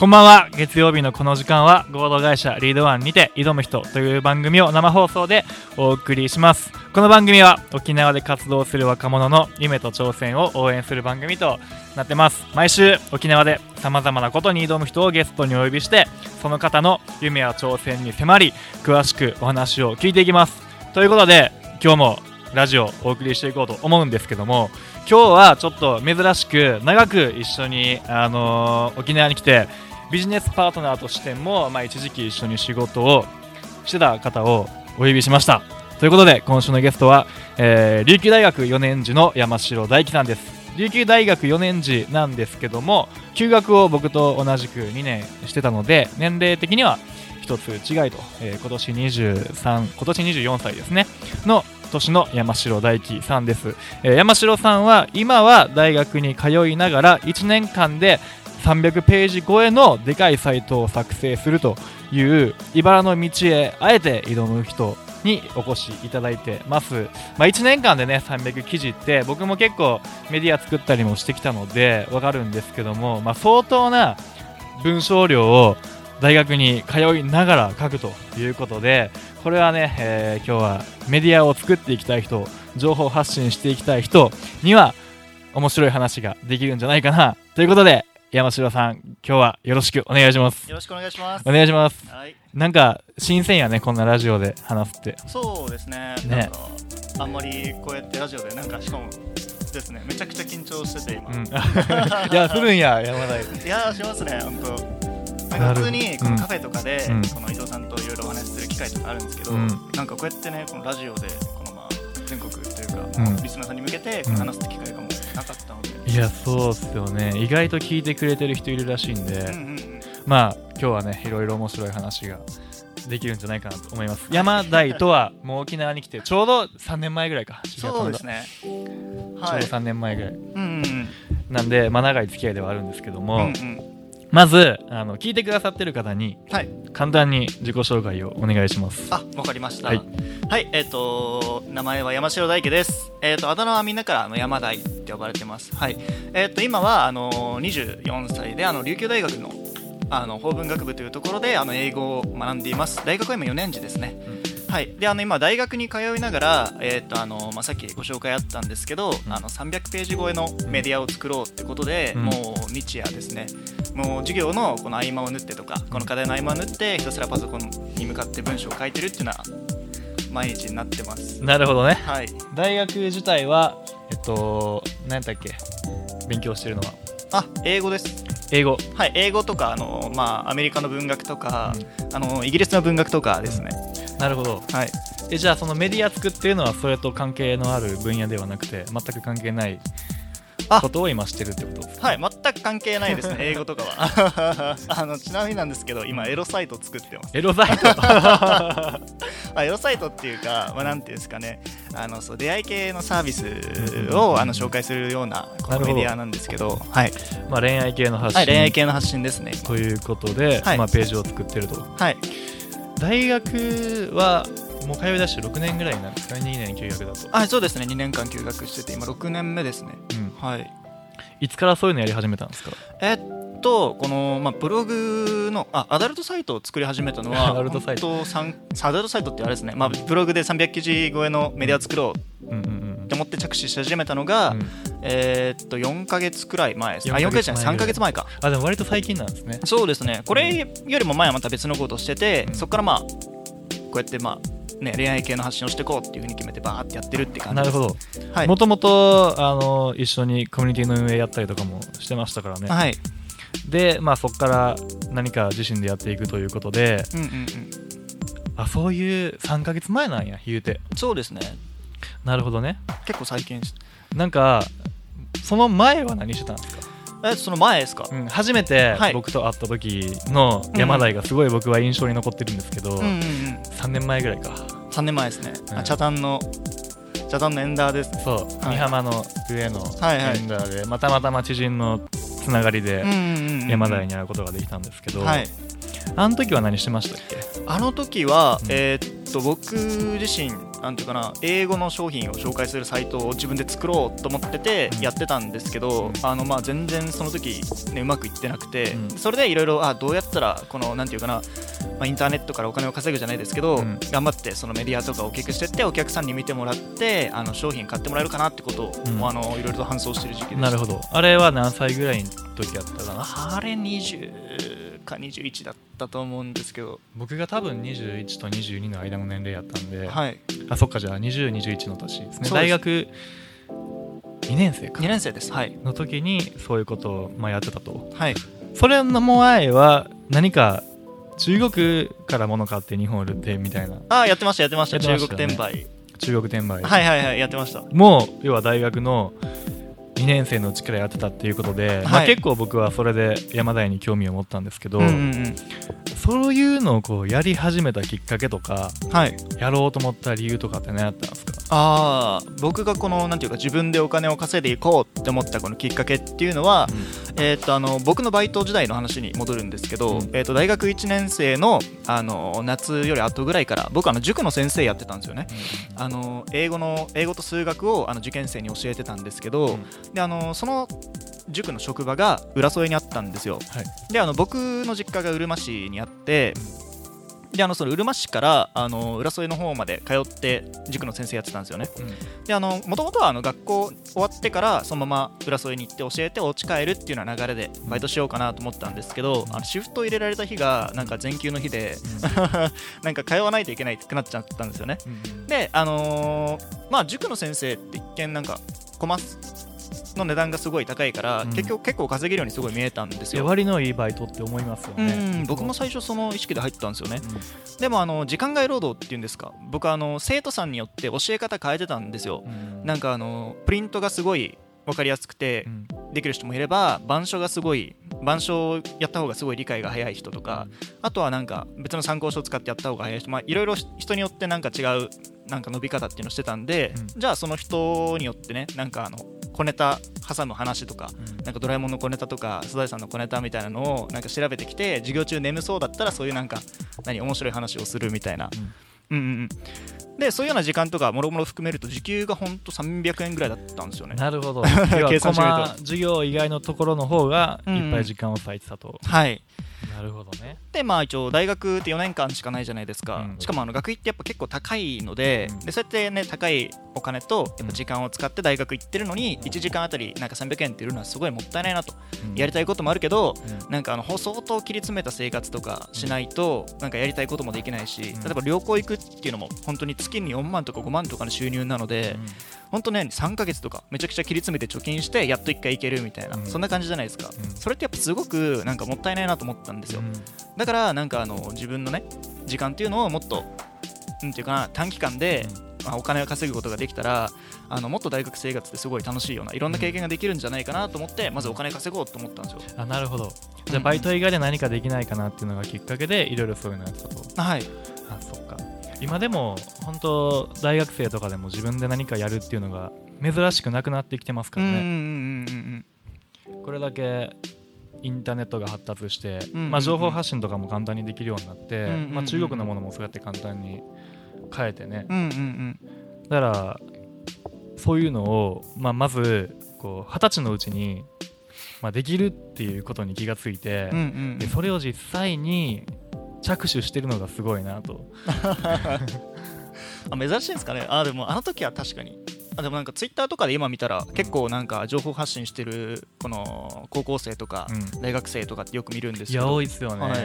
こんばんは。月曜日のこの時間は合同会社リードワンにて挑む人という番組を生放送でお送りします。この番組は沖縄で活動する若者の夢と挑戦を応援する番組となってます。毎週沖縄でさまざまなことに挑む人をゲストにお呼びしてその方の夢や挑戦に迫り詳しくお話を聞いていきます。ということで今日もラジオをお送りしていこうと思うんですけども今日はちょっと珍しく長く一緒に、あのー沖縄に来てビジネスパートナーとしても、まあ、一時期一緒に仕事をしてた方をお呼びしました。ということで今週のゲストは、えー琉球大学4年次の山城大樹さんです。琉球大学4年次なんですけども休学を僕と同じく2年してたので年齢的には一つ違いと、えー今年23今年24歳ですねの年の山城大樹さんです、えー山城さんは今は大学に通いながら1年間で300ページ超えのでかいサイトを作成するという茨の道へあえて挑む人にお越しいただいてます、まあ、1年間でね300記事って僕も結構メディア作ったりもしてきたのでわかるんですけども、まあ、相当な文章量を大学に通いながら書くということでこれはね、えー今日はメディアを作っていきたい人情報発信していきたい人には面白い話ができるんじゃないかな。ということで山城さん今日はよろしくお願いしますよろしくお願いします。お願いしますはい。なんか新鮮やねこんなラジオで話すってそうですね。ねあんまりこうやってラジオでなんかしかもですね。めちゃくちゃ緊張してて今。うん いやするんや山田いやーしますね本当。普通にこのカフェとかで、うんこの伊藤さんといろいろお話しする機会とかあるんですけど、うんなんかこうやってねこのラジオでこのまあ全国というか、うんリスナーさんに向けてうん話す機会がもうなかったので。いやそうっすよね意外と聞いてくれてる人いるらしいんで、うんうんうん。まあ今日はねいろいろ面白い話ができるんじゃないかなと思います山大とはもう沖縄に来てちょうど3年前ぐらいかそうですね。ちょうどはい。3年前ぐらいうんうんなんで、まあ、長い付き合いではあるんですけどうん。も、うんうん。まずあの聞いてくださってる方にはい。簡単に自己紹介をお願いしますあ、わかりました。ははいい、えっ、と、名前は山城大輝です。えっ、と、あだ名はみんなからあの山大って呼ばれてます。はい。えっ、と、今は、あの、24歳で、あの、琉球大学の、あの、法文学部というところで、あの、英語を学んでいます。大学は今4年次ですね。はい。で、あの、今、大学に通いながら、えっ、と、あの、まあ、さっきご紹介あったんですけど、ん。あの、300ページ超えのメディアを作ろうってことで、うん。もう、日夜ですね、もう授業のこの合間を縫ってとかこの課題の合間を縫ってひたすらパソコンに向かって文章を書いてるっていうのは毎日になってます。なるほどね。はい。大学自体はえっと何やったっけ勉強してるのは？あ英語です。英語。はい。英語とかあのまあアメリカの文学とか、あのイギリスの文学とかですね、なるほど。はい。えじゃあそのメディア作っていうのはそれと関係のある分野ではなくて全く関係ないあ。ことを今してるってことですか？はい全く関係ないですね 英語とかは。あのちなみになんですけど今エロサイト作ってます。エロサイト？あエロサイトっていうか、まあ、なんていうんですかね。あのそう出会い系のサービスをあの紹介するようなこのメディアなんですけどはい、まあ恋愛系の発はい、信、恋愛系の発信ですねということで、はい。まあ、ページを作ってると。はい大学はもう通い出して6年ぐらいなんですかね2年休学だと、あそうですね。2年間休学してて今6年目ですね。うん、はい。いつからそういうのやり始めたんですか？えっとこの、まあ、ブログのあアダルトサイトを作り始めたのはアダルトサイト。アダルトサイトってあれですね、まあ、ブログで300記事超えのメディアを作ろう。うんうんうん。って思って着手し始めたのが、うん。えーっと4ヶ月くらい前です。あ4 4ヶヶ月月じゃない3ヶ月前か。あでも割と最近なんですね。そうですね。これよりも前はまた別のことをしてて、うん。そこからまあこうやってまあね恋愛系の発信をしていこうっていうふうに決めてバーってやってるって感じなるほど。はい。もともとあの一緒にコミュニティの運営やったりとかもしてましたからね、はいでまあそこから何か自身でやっていくということでうんうんうん。あそういう3ヶ月前なんや言うて。そうですね。なるほどね。結構最近なんかその前は何してたんですか、えその前ですか、うん、初めてはい。僕と会った時の山台がすごい僕は印象に残ってるんですけど、うんうんうん3年前ぐらいか。3年前ですね、うん。あ茶炭の茶炭のエンダーです。そう、はい。美浜の上のはいはい。エンダーで、まあ、たまたま知人のつながりで山台に会うことができたんですけど、はい。あの時は何してましたっけ？あの時は、うん。えーっと僕自身なんていうかな英語の商品を紹介するサイトを自分で作ろうと思っててうん。やってたんですけど、うん。あのまあ全然その時ねうまくいってなくて、うん。それでいろいろあどうやったらこのなんていうかな、まあ、インターネットからお金を稼ぐじゃないですけど、うん。頑張ってそのメディアとかを大きくしてってお客さんに見てもらってあの商品買ってもらえるかなってことを、うん。あのいろいろと搬送してる時期です。なるほど。あれは何歳ぐらいの時やったかな？あれ20か21だったと思うんですけど。僕が多分21と22の間の年齢やったんで、はい。あそっかじゃあ2021の年ですね。す。大学2年生か。2年生です。はい。の時にそういうことを、まあ、やってたと。はい。それの前は何か中国から物買って日本売るってみたいな。ああやってましたやってました。ね。国転売。中国転売。はいはいはいやってました。もう要は大学の2年生のうちからやってたっていうことで、まあ、はい結構僕はそれで山田屋に興味を持ったんですけど、うんうんうん。そういうのをこうやり始めたきっかけとかはい。やろうと思った理由とかって何やったんですか？ああ僕がこのなんていうか自分でお金を稼いでいこうって思ったこのきっかけっていうのは、えー、とあの僕のバイト時代の話に戻るんですけど、うん。えー、と大学1年生のあの夏より後ぐらいから僕あの塾の先生やってたんですよね。あの英語の英語と数学をあの受験生に教えてたんですけど、うん。であのその塾の職場が浦添にあったんですよ。はい。であの僕の実家がうるま市にあってであのそのうるま市からあの浦添の方まで通って塾の先生やってたんですよね。であのもともとはあの学校終わってからそのまま浦添に行って教えてお家帰るっていうような流れでバイトしようかなと思ったんですけどあのシフト入れられた日がなんか全休の日で なんか通わないといけないってなっちゃったんですよね。であのーまあ塾の先生って一見なんかコマの値段がすごい高いから、うん。結局結構稼げるようにすごい見えたんですよ。割のいいバイトって思いますようねん。僕も最初その意識で入ったんですよね。でもあの時間外労働っていうんですか。僕あの生徒さんによって教え方変えてたんですよ。なんかあのプリントがすごい分かりやすくてうん。できる人もいれば板書がすごい板書をやった方がすごい理解が早い人とかあとはなんか別の参考書を使ってやった方が早い人まあいろいろ人によってなんか違うなんか伸び方っていうのをしてたんで、うん。じゃあその人によってねなんかあの小ネタ挟む話とかなんかドラえもんの小ネタとか須田さんの小ネタみたいなのをなんか調べてきて授業中眠そうだったらそういうなんか何面白い話をするみたいな、うん。うんうんでそういうような時間とかもろもろ含めると時給がほんと300円ぐらいだったんですよね。なるほど。計算してみると。授業以外のところの方がうんいっぱい時間を割いてたと、はい。なるほどねでまあ一応大学って4年間しかないじゃないですか、うん。しかもあの学費ってやっぱ結構高いので,、うん。でそうやってね高いお金とやっぱ時間を使って大学行ってるのに1時間あたりなんか300円っていうのはすごいもったいないなと、やりたいこともあるけどうん。なんかあの相当切り詰めた生活とかしないとなんかやりたいこともできないし、うん。例えば旅行行くっていうのも本当に月に4万とか5万とかの収入なので、本当ね3ヶ月とかめちゃくちゃ切り詰めて貯金してやっと1回行けるみたいな、うん。そんな感じじゃないですか、うん。それってやっぱすごくなんかもったいないなと思ったんですよ、うんだからなんかあの自分のね時間っていうのをもっとなんていうかな短期間で、まあ、お金を稼ぐことができたらあのもっと大学生活ってすごい楽しいようないろんな経験ができるんじゃないかなと思ってまずお金稼ごうと思ったんですよ。あなるほど。じゃあバイト以外で何かできないかなっていうのがきっかけでいろいろそういうのやってたと。はい。あそっか。今でも本当大学生とかでも自分で何かやるっていうのが珍しくなくなってきてますからね。うんうんうんうん。これだけインターネットが発達して、まあ、情報発信とかも簡単にできるようになって、まあ、中国のものもそうやって簡単に変えてね。だからそういうのを、まあ、まずこう二十歳のうちに、まあ、できるっていうことに気がついて、でそれを実際に着手してるのがすごいなと。あ珍しいんですかね。あでもあの時は確かにあでもなんかツイッターとかで今見たら結構なんか情報発信してるこの高校生とかうん。大学生とかってよく見るんですいやけど多いですよね、はい。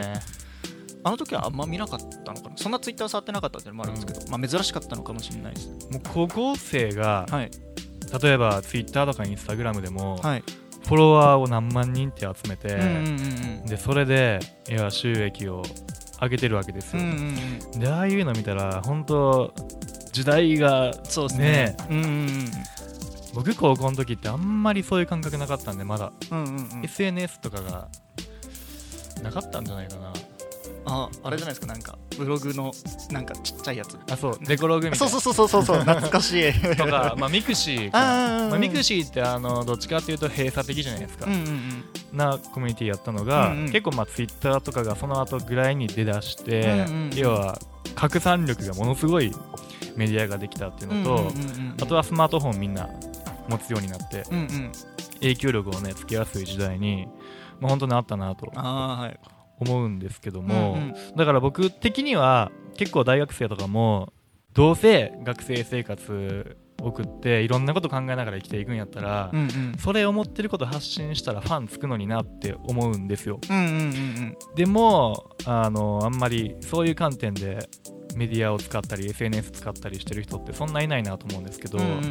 あの時はあんま見なかったのかな。そんなツイッター触ってなかったっていうのもあるんですけど、まあ珍しかったのかもしれないです。もう高校生が、はい。例えばツイッターとかインスタグラムでも、はい。フォロワーを何万人って集めて、うんうんうんでそれでいや収益を上げてるわけですよ、うんうんうんうん。でああいうの見たら本当時代がそうですね。うんうん僕高校の時ってあんまりそういう感覚なかったんでまだ、うんうんうん。うん SNS とかがなかったんじゃないかな。ああれじゃないですかなんかブログのなんかちっちゃいやつ。あそうデコログみたいな。そうそうそうそうそう懐かしい。とか、まあ、ミクシー まあ、ミクシーってあのどっちかっていうと閉鎖的じゃないですか、うんうんうん。なコミュニティやったのが、うんうん。結構まあツイッターとかがその後ぐらいに出だして、うんうんうん。要は拡散力がものすごいメディアができたっていうのと、あとはスマートフォンみんな持つようになって、うんうん影響力をねつけやすい時代に、まあ、本当にあったなと思うんですけども、うんうん。だから僕的には結構大学生とかもどうせ学生生活送っていろんなこと考えながら生きていくんやったら、うんうん。それ思ってること発信したらファンつくのになって思うんですよ。うんうんうん。でもあのあんまりそういう観点でメディアを使ったり SNS 使ったりしてる人ってそんないないなと思うんですけど、うんうんうんうん。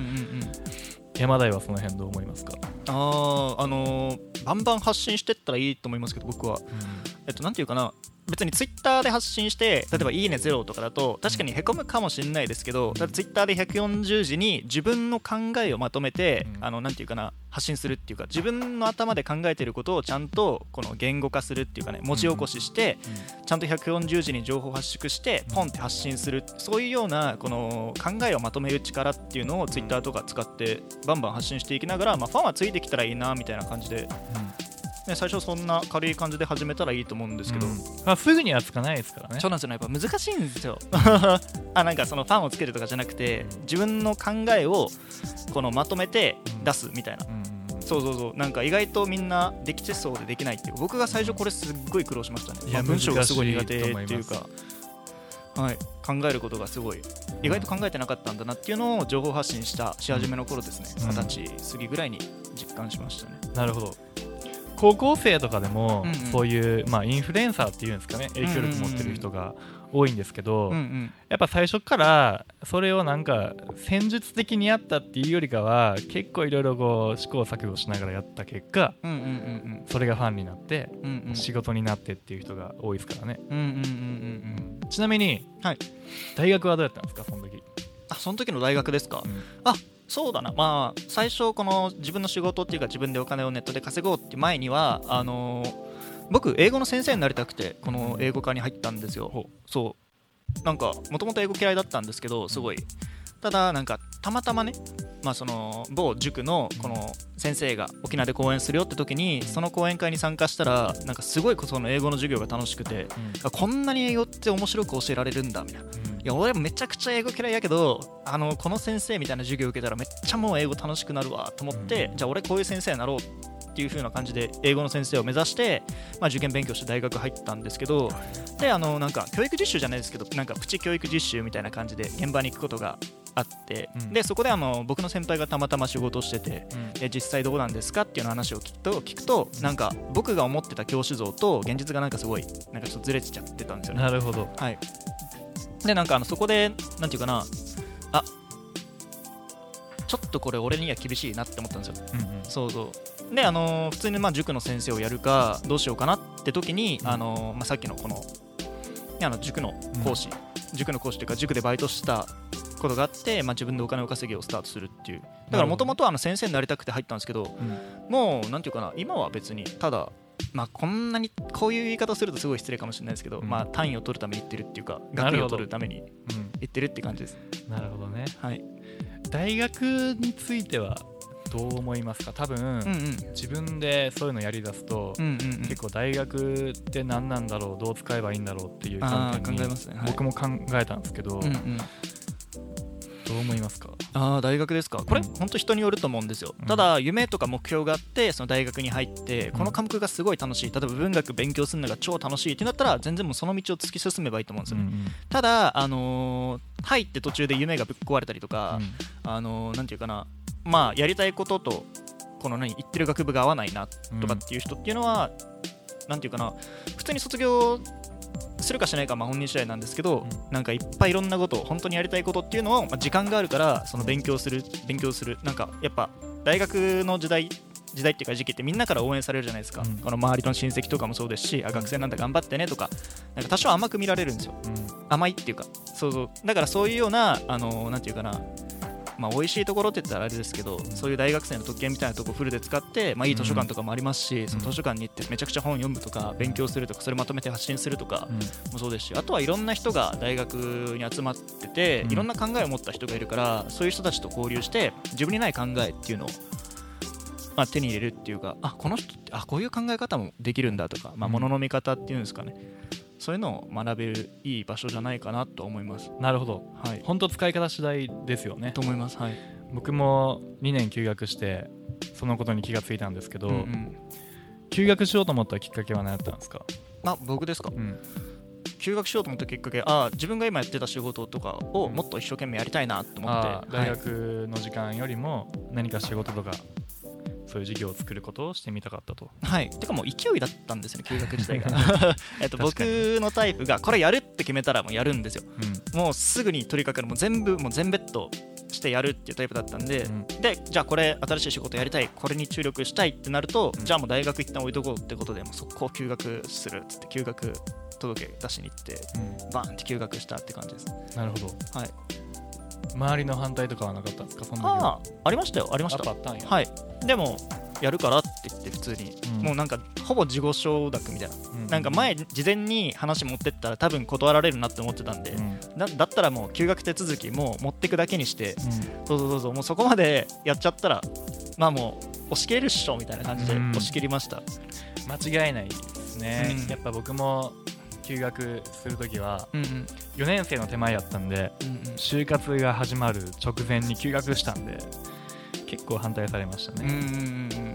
山田はその辺どう思いますか、あーあのーバンバン発信してったらいいと思いますけど僕は。えっとなんていうかな別にツイッターで発信して例えば「いいねゼロとかだと確かにへこむかもしれないですけど、ツイッターで140字に自分の考えをまとめて、うん。あのなんていうかな発信するっていうか自分の頭で考えてることをちゃんとこの言語化するっていうかね文字起こしして、ちゃんと140字に情報を発縮してポンって発信するそういうようなこの考えをまとめる力っていうのをツイッターとか使ってバンバン発信していきながら、まあ、ファンはついてきたらいいなみたいな感じで、ね、最初そんな軽い感じで始めたらいいと思うんですけど、うん。まあ、すぐにはつかないですからね。そうなんですよ。ねやっぱ難しいんですよ。あなんかそのファンをつけるとかじゃなくて自分の考えをこのまとめて出すみたいな、うんうんそうそうそう。なんか意外とみんなできてそうでできないっていう。僕が最初これすっごい苦労しましたね。いやまあ文章がすごい苦手っていうか。はい、考えることがすごい。意外と考えてなかったんだなっていうのを情報発信したし始めの頃ですね。うん。二十、歳過ぎぐらいに実感しましたね。なるほど高校生とかでも、うんうん。そういう、まあ、インフルエンサーっていうんですかね影響力持ってる人が多いんですけど、うんうん。やっぱ最初からそれをなんか戦術的にやったっていうよりかは結構いろいろこう試行錯誤しながらやった結果うんうんうんそれがファンになってうんうん。うん仕事になってっていう人が多いですからね、うんうんうんうんうん。ちなみに、はい。大学はどうやったんですかその時、あその時の大学ですか、うんそうだな。まあ最初この自分の仕事っていうか自分でお金をネットで稼ごうって前にはあのー僕英語の先生になりたくてこの英語科に入ったんですよ、ほそう。なんかもともと英語嫌いだったんですけどすごい。ただなんかたまたまねまあその某塾のこの先生が沖縄で講演するよって時にその講演会に参加したらなんかすごいその英語の授業が楽しくてあこんなに英語って面白く教えられるんだみたいないや俺めちゃくちゃ英語嫌いやけどあのこの先生みたいな授業受けたらめっちゃもう英語楽しくなるわと思って、じゃあ俺こういう先生になろうっていう風な感じで英語の先生を目指して、まあ、受験勉強して大学入ったんですけどであのなんか教育実習じゃないですけどなんかプチ教育実習みたいな感じで現場に行くことがあって、うん。でそこであの僕の先輩がたまたま仕事をしててうん。で実際どうなんですかっていうの話を聞くと聞くとなんか僕が思ってた教師像と現実がなんかすごいなんかちょっとずれちゃってたんですよね。なるほど。はい。で、なんかあのそこで、なんていうかな、あちょっとこれ俺には厳しいなって思ったんですよ。うんうん。そうそう。で、あのー普通にまあ塾の先生をやるか、どうしようかなって時に、うん。あのーまあ、さっきのこの、ねあの塾の講師、塾の講師というか、塾でバイトしたことがあって、まあ、自分でお金を稼ぎをスタートするっていう。だからもともとはあの先生になりたくて入ったんですけど、うん。もうなんていうかな今は別にただまあこんなにこういう言い方するとすごい失礼かもしれないですけど、うん。まあ単位を取るために行ってるっていうか学位を取るために行ってるって感じです。なるほどね。はい。大学についてはどう思いますか？多分、うんうん。自分でそういうのやりだすと、うんうんうん。結構大学って何なんだろう？どう使えばいいんだろう？っていう観点に考えますね。はい。僕も考えたんですけど、うんうんどう思いますか？ああ大学ですか？これうん。本当人によると思うんですよ、うん。ただ夢とか目標があってその大学に入ってん。この科目がすごい楽しい。例えば文学勉強するのが超楽しいってなったら全然もうその道を突き進めばいいと思うんですよね、ただあのー入って途中で夢がぶっ壊れたりとか、あのーなんていうかなまあやりたいこととこの何言ってる学部が合わないなとかっていう人っていうのは、なんていうかな普通に卒業するかしないかはまあ本人次第なんですけど、うん。なんかいっぱいいろんなこと本当にやりたいことっていうのを、まあ、時間があるからその勉強する勉強する。なんかやっぱ大学の時代時代っていうか時期ってみんなから応援されるじゃないですか、うん。この周りの親戚とかもそうですしあ学生なんだ頑張ってねとかなんか多少甘く見られるんですよ。うんうん。甘いっていうかそうそう。だからそういうようなあのなんていうかなまあ美味しいところって言ったらあれですけどそういう大学生の特権みたいなとこフルで使って、まあ、いい図書館とかもありますし、その図書館に行ってめちゃくちゃ本読むとか勉強するとかそれまとめて発信するとかもそうですしあとはいろんな人が大学に集まってて、うん。いろんな考えを持った人がいるからそういう人たちと交流して自分にない考えっていうのを、まあ、手に入れるっていうかあこの人ってあこういう考え方もできるんだとか、まあ、うん。物の見方っていうんですかね、そういうのを学べるいい場所じゃないかなと思います。なるほど。はい。本当使い方次第ですよね。と思います。はい。僕も2年休学してそのことに気がついたんですけど、うんうん。休学しようと思ったきっかけは何やったんですか、まあ僕ですか。うん、休学しようと思ったきっかけああ自分が今やってた仕事とかをもっと一生懸命やりたいなと思って、大学の時間よりも何か仕事とかそういう事業を作ることをしてみたかったと。はい、てかもう勢いだったんですよね休学自体が。えっと僕のタイプがこれやるって決めたらもうやるんですよ。うん。もうすぐに取り掛かるもう全部もう全ベッドしてやるっていうタイプだったんで、うん。でじゃあこれ新しい仕事やりたいこれに注力したいってなると、うんじゃあもう大学一旦置いとこうってことでもう速攻休学するっつって休学届出しに行ってバーンって休学したって感じです。なるほど。はい周りの反対とかはなかったんですか？その時は。ああありましたよありました。はい。でもやるからって言って普通に、うん。もうなんかほぼ自己承諾みたいな。うなんか前事前に話持ってったら多分断られるなって思ってたんで、うん。だだったらもう休学手続きもう持ってくだけにして。うん。どうぞどうぞもうそこまでやっちゃったらまあもう押し切れるっしょみたいな感じでうん。押し切りました、間違いないですね、うん。やっぱ僕も休学するときはうんうん。4年生の手前やったんでうん就活が始まる直前に休学したんで結構反対されましたうんうんね、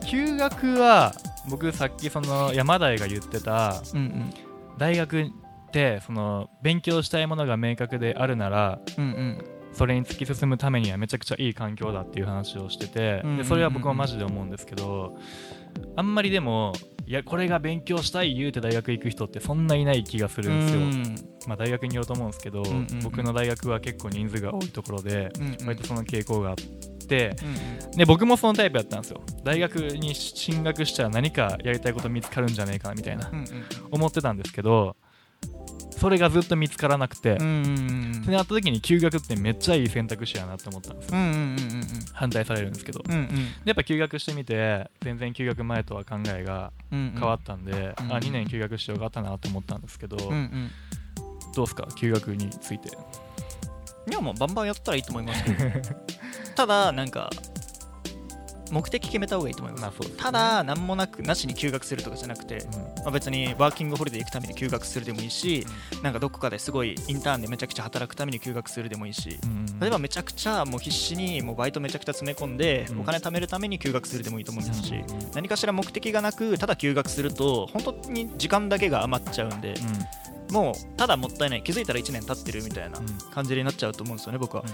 うん。休学は僕さっきその山台が言ってたうんうん。大学ってその勉強したいものが明確であるならうんうんそれに突き進むためにはめちゃくちゃいい環境だっていう話をしててでそれは僕もマジで思うんですけどあんまりでもいやこれが勉強したい言うて大学行く人ってそんないない気がするんですよ、うん。まあ、大学によると思うんですけど、僕の大学は結構人数が多いところで割とその傾向があってうんで僕もそのタイプやったんですよ。大学に進学したら何かやりたいこと見つかるんじゃないかなみたいな思ってたんですけどそれがずっと見つからなくて、うんうんうんってなった時に休学ってめっちゃいい選択肢やなって思ったんですよ。うんうんうん反対されるんですけど。でうんうん。やっぱ休学してみて全然休学前とは考えがうん変わったんで、うんあ2年休学してよかったなって思ったんですけど、うんうん。どうですか？休学について。いやもうバンバンやったらいいと思いますけど ただなんか目的決めた方がいいと思います、まあすね。ただ何もなくなしに休学するとかじゃなくて、うん。まあ、別にワーキングホリデー行くために休学するでもいいし、なんかどこかですごいインターンでめちゃくちゃ働くために休学するでもいいし、うん。例えばめちゃくちゃもう必死にもうバイトめちゃくちゃ詰め込んで、うん。お金貯めるために休学するでもいいと思いますし、うん。何かしら目的がなくただ休学すると本当に時間だけが余っちゃうんで、もうただもったいない。気づいたら1年経ってるみたいなうん。感じになっちゃうと思うんですよね僕は。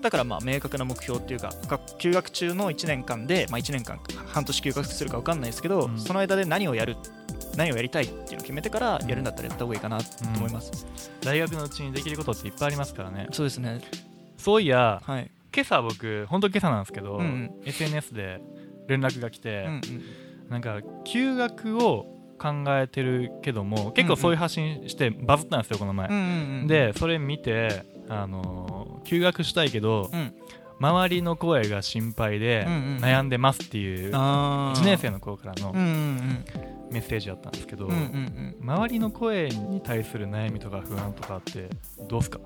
だからまあ明確な目標っていうか学休学中の1年間で、まあ、1年間半年休学するか分かんないですけど、うん。その間で何をやる何をやりたいっていうのを決めてからやるんだったらやった方がいいかなと思います、大学のうちにできることっていっぱいありますからね。そうですね。そういやはい。今朝僕本当今朝なんですけど、うんうん。SNS で連絡が来て、うんうん。なんか休学を考えてるけども結構そういう発信してバズったんですよこの前、うんうんうん。でそれ見て、あのー休学したいけど、うん。周りの声が心配で悩んでますっていうあー。1年生の子からのメッセージだったんですけど、周りの声に対する悩みとか不安とかってどうすか？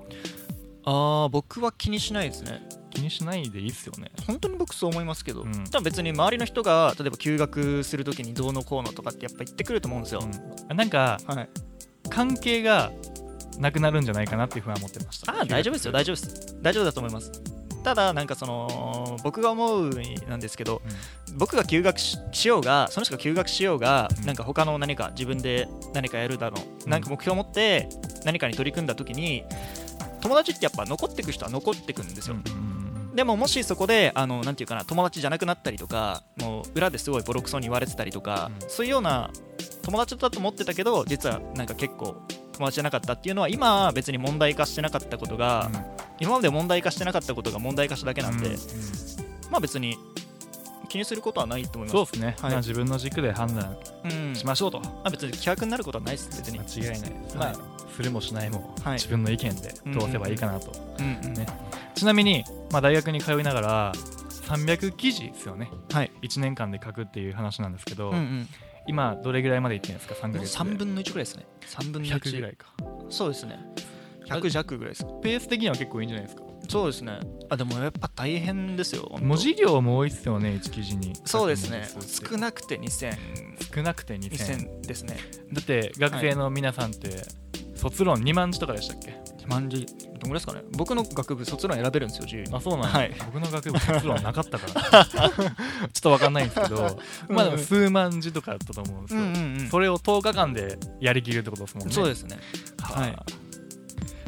ああ僕は気にしないですね。気にしないでいいっすよね。本当に僕そう思いますけど、うん。多分別に周りの人が例えば休学するときにどうのこうのとかってやっぱ言ってくると思うんですよ、うん。なんかはい。関係がなくなるんじゃないかなっていう不安を持ってました。ああ大丈夫ですよ。大丈夫です。大丈夫だと思います。ただなんかその僕が思うになんですけど僕が休学ししようがその人が休学しようが、うん。なんか他の何か自分で何かやるだろう、うん。なんか目標を持って何かに取り組んだ時に友達ってやっぱ残っていく人は残っていくんですよ、うんうんうん。でももしそこであのなんていうかな友達じゃなくなったりとかもう裏ですごいボロクソに言われてたりとか、うん。そういうような友達だと思ってたけど実はなんか結構友達じゃなかったっていうのは今は別に問題化してなかったことが、今まで問題化してなかったことが問題化しただけなんで、うんうんまあ別に気にすることはないと思いますそうですね、はい自分の軸で判断しましょうと、まあ、別に気楽になることはないです別に、間違いないです、まあするもしないもはい自分の意見で通せばいいかなと、うんうんねちなみに、まあ、大学に通いながら300記事ですよねはい1年間で書くっていう話なんですけど、うんうん今どれぐらいまでいってるんですか？3ヶ月で。3分の1ぐらいですね。3分の100ぐら1いか。そうですね。100弱ぐらいですペース的には結構いいんじゃないですか？そうですね。あでもやっぱ大変ですよ文字量も多いっすよね1記事に。そうですね。少なくて2000少なくて2000 2000ですね。だって学生の皆さんって、卒論2万字とかでしたっけ？2万字どんぐらいですかね。僕の学部卒論選べるんですよ自由に。あそうなんだ、はい。僕の学部卒論なかったから。ちょっとわかんないんですけど。まあでも数万字とかだったと思うんですよ、うんうんうん。それを10日間でやりきるってことですもんね。そうですね。ははい。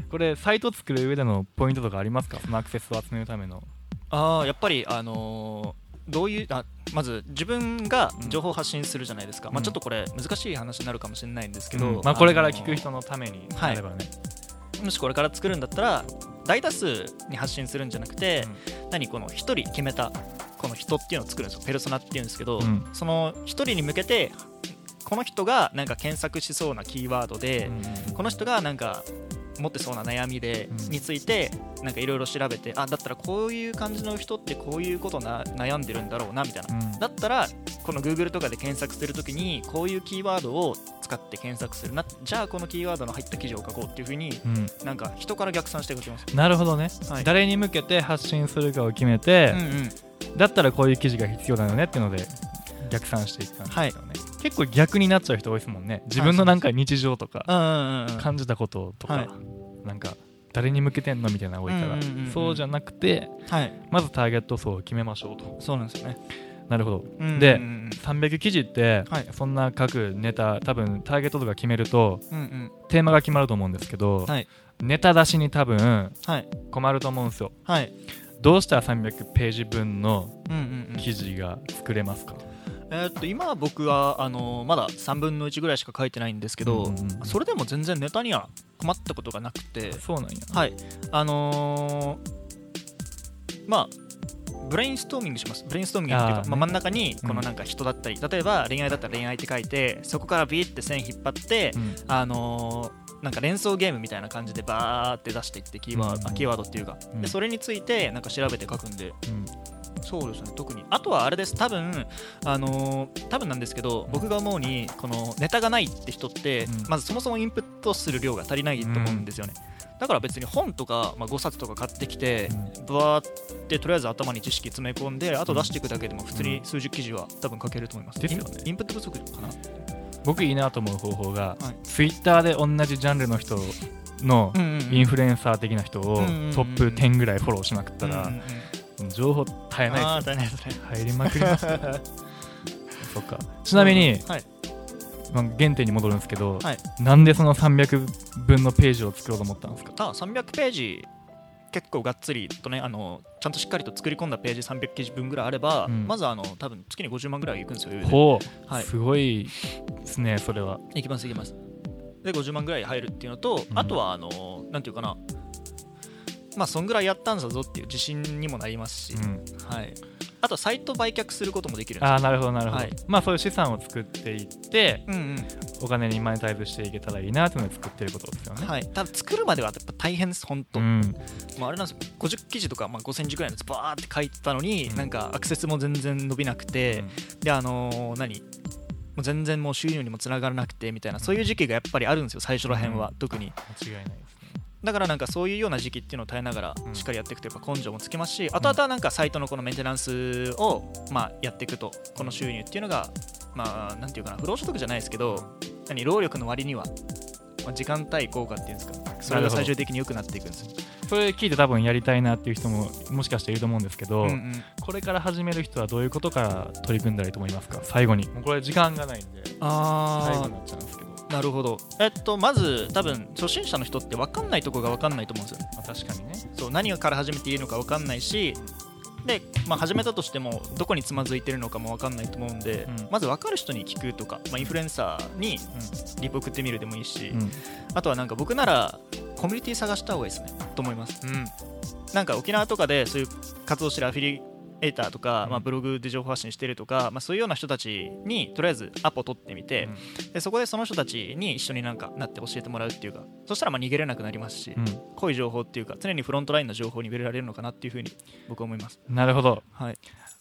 これサイト作る上でのポイントとかありますか？そのアクセスを集めるための。ああやっぱりあのーどういうあまず自分が情報を発信するじゃないですか、うん。まあ、ちょっとこれ難しい話になるかもしれないんですけど、うん。まあ、これから聞く人のためになればね、もしこれから作るんだったら大多数に発信するんじゃなくて、何この1人決めたこの人っていうのを作るんですよ。ペルソナっていうんですけど、うん。その1人に向けてこの人がなんか検索しそうなキーワードで、この人がなんか持ってそうな悩みで、うん。についてなんかいろいろ調べてあだったらこういう感じの人ってこういうことな悩んでるんだろうなみたいな、うん。だったらこの Google とかで検索するときにこういうキーワードを使って検索するなじゃあこのキーワードの入った記事を書こうっていうふうにうん。なんか人から逆算して書きます、なるほどね、はい。誰に向けて発信するかを決めてうん、うん。だったらこういう記事が必要だよねっていうので逆算していく感じですよね、結構逆になっちゃう人多いですもんね。自分のなんか日常とかうんうんうん感じたこととか、はい。なんか誰に向けてんのみたいなの多いから、うんうんうんうん。そうじゃなくてはい。まずターゲット層を決めましょうと。そうなんですよね、なるほど。うんうんうんで300記事って、はい。そんな各ネタ多分ターゲットとか決めるとうんうん。テーマが決まると思うんですけど、はい。ネタ出しに多分はい。困ると思うんですよ。はい。どうしたら300ページ分のうんうんうん。記事が作れますか、えーっと今は僕はあのまだ3分の1ぐらいしか書いてないんですけど、うんうんうん。それでも全然ネタには困ったことがなくてそうなんや。はい。あのーまあブレインストーミングします。ブレインストーミングっていうかね。まあ、真ん中にうん。このなんか人だったり、例えば恋愛だったら恋愛って書いてそこからビーって線引っ張って、うん。あのーなんか連想ゲームみたいな感じでバーって出していってキーワード、うん。あキーワードっていうか、うん。でそれについてなんか調べて書くんで。うんそうですね特に。あとはあれです。多分あのー多分なんですけど僕が思うにこのネタがないって人って、うん。まずそもそもインプットする量が足りないと思うんですよね、だから別に本とか、まあ、5冊とか買ってきてバーってとりあえず頭に知識詰め込んであと出していくだけでも普通に数十記事は多分書けると思います、ですよね。インプット不足かな。僕いいなと思う方法が、はい。ツイッターで同じジャンルの人のインフルエンサー的な人をうんうんうんトップ10ぐらいフォローしまくったらうんうんうん情報絶えないですね。入りまくりますよ そっか。ちなみに、はい。まあ、原点に戻るんですけど、はい。なんでその300分のページを作ろうと思ったんですか？あ300ページ結構がっつりとねあのちゃんとしっかりと作り込んだページ300記事分ぐらいあれば、うん。まずあの多分月に50万ぐらいいくんですよほう、はい。すごいですねそれは。いきますいきます。で50万ぐらい入るっていうのと、うん。あとはあのなんていうかなまあそんぐらいやったんだぞっていう自信にもなりますし、うん、はい、あとサイト売却することもできるんですよ。ああなるほどなるほど、はい。まあそういう資産を作っていってうんうん。お金にマネタイズしていけたらいいなっていうので作ってることですよね、はい、ただ作るまではやっぱ大変です、本当、うん。まあ、あれなんですよ。50記事とか、まあ、5000字ぐらいのやつバーって書いてたのに、うん。なんかアクセスも全然伸びなくて、であのー何？もう全然もう収入にもつながらなくてみたいなそういう時期がやっぱりあるんですよ最初らへんは、うん。特に。間違いないですねだからなんかそういうような時期っていうのを耐えながらうん。しっかりやっていくとやっぱ根性もつきますし、あとはなんかサイトのこのメンテナンスをまあやっていくとこの収入っていうのがまあなんていうかな不労所得じゃないですけど何労力の割には、まあ、時間対効果っていうんですかそれが最終的に良くなっていくんですよ、それ聞いて多分やりたいなっていう人ももしかしていると思うんですけど、うんうん。これから始める人はどういうことから取り組んだらいいと思いますか？最後に。もうこれ時間がないんで最後あになっちゃうんですけど、あなるほど。えっとまず多分初心者の人って分かんないとこが分かんないと思うんですよ。まあ、確かにね。そう何から始めていいのか分かんないしで、まあ、始めたとしてもどこにつまずいてるのかも分かんないと思うんで、うん。まず分かる人に聞くとか、まあ、インフルエンサーにリプ送ってみるでもいいし、うん。あとはなんか僕ならコミュニティ探した方がいいですね。と思います。うん。なんか沖縄とかでそういう活動してるアフィリエーターとか、うん。まあ、ブログで情報発信してるとか、まあ、そういうような人たちにとりあえずアポ取ってみて、でそこでその人たちに一緒になんかなって教えてもらうっていうかそしたらまあ逃げれなくなりますし、うん。濃い情報っていうか常にフロントラインの情報に触れられるのかなっていうふうに僕は思います。なるほど。はい。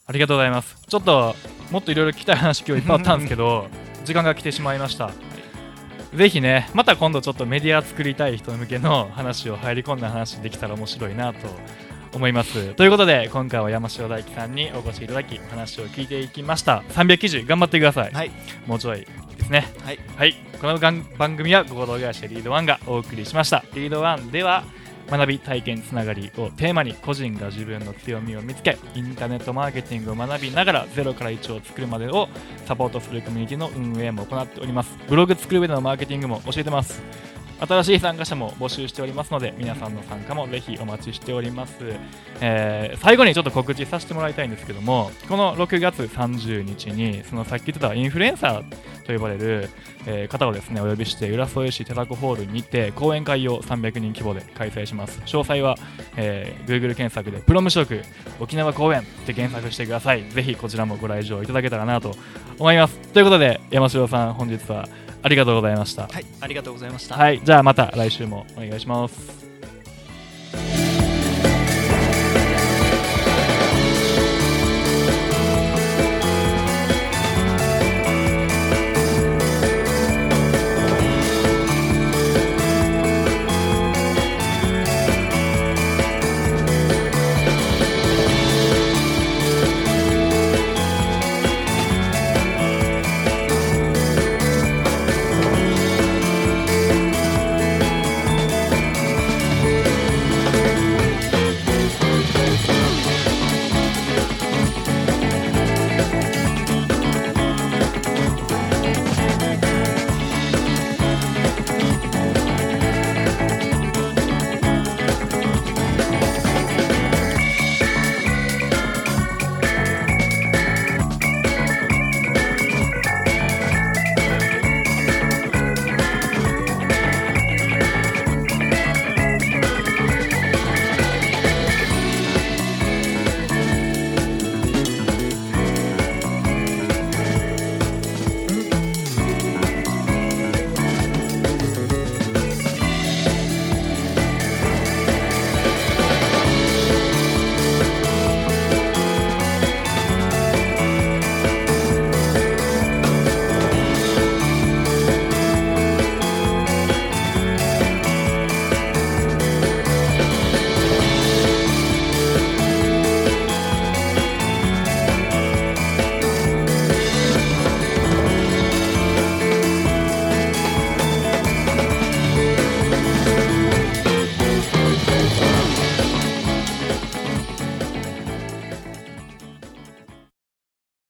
ありがとうございます。ちょっともっといろいろ聞きたい話今日いっぱいあったんですけど時間が来てしまいました。ぜひねまた今度ちょっとメディア作りたい人向けの話を入り込んだ話できたら面白いなと思います。ということで今回は山城大樹さんにお越しいただき話を聞いていきました。390頑張ってください、はい。もうちょいですね。はい。はい。この番番組は合同会社リードワンがお送りしました。リードワンでは学び体験つながりをテーマに個人が自分の強みを見つけインターネットマーケティングを学びながらゼロから1を作るまでをサポートするコミュニティの運営も行っております。ブログ作る上でのマーケティングも教えてます新しい参加者も募集しておりますので皆さんの参加もぜひお待ちしております、えー最後にちょっと告知させてもらいたいんですけどもこの6月30日にそのさっき言ってたインフルエンサーと呼ばれる、えー方をですねお呼びして浦添市手作ホールにて講演会を300人規模で開催します。詳細は、えー Google 検索でプロ無職沖縄公演って検索してください。ぜひこちらもご来場いただけたらなと思います。ということで山城さん本日はありがとうございました。はいありがとうございました。はいじゃあまた来週もお願いします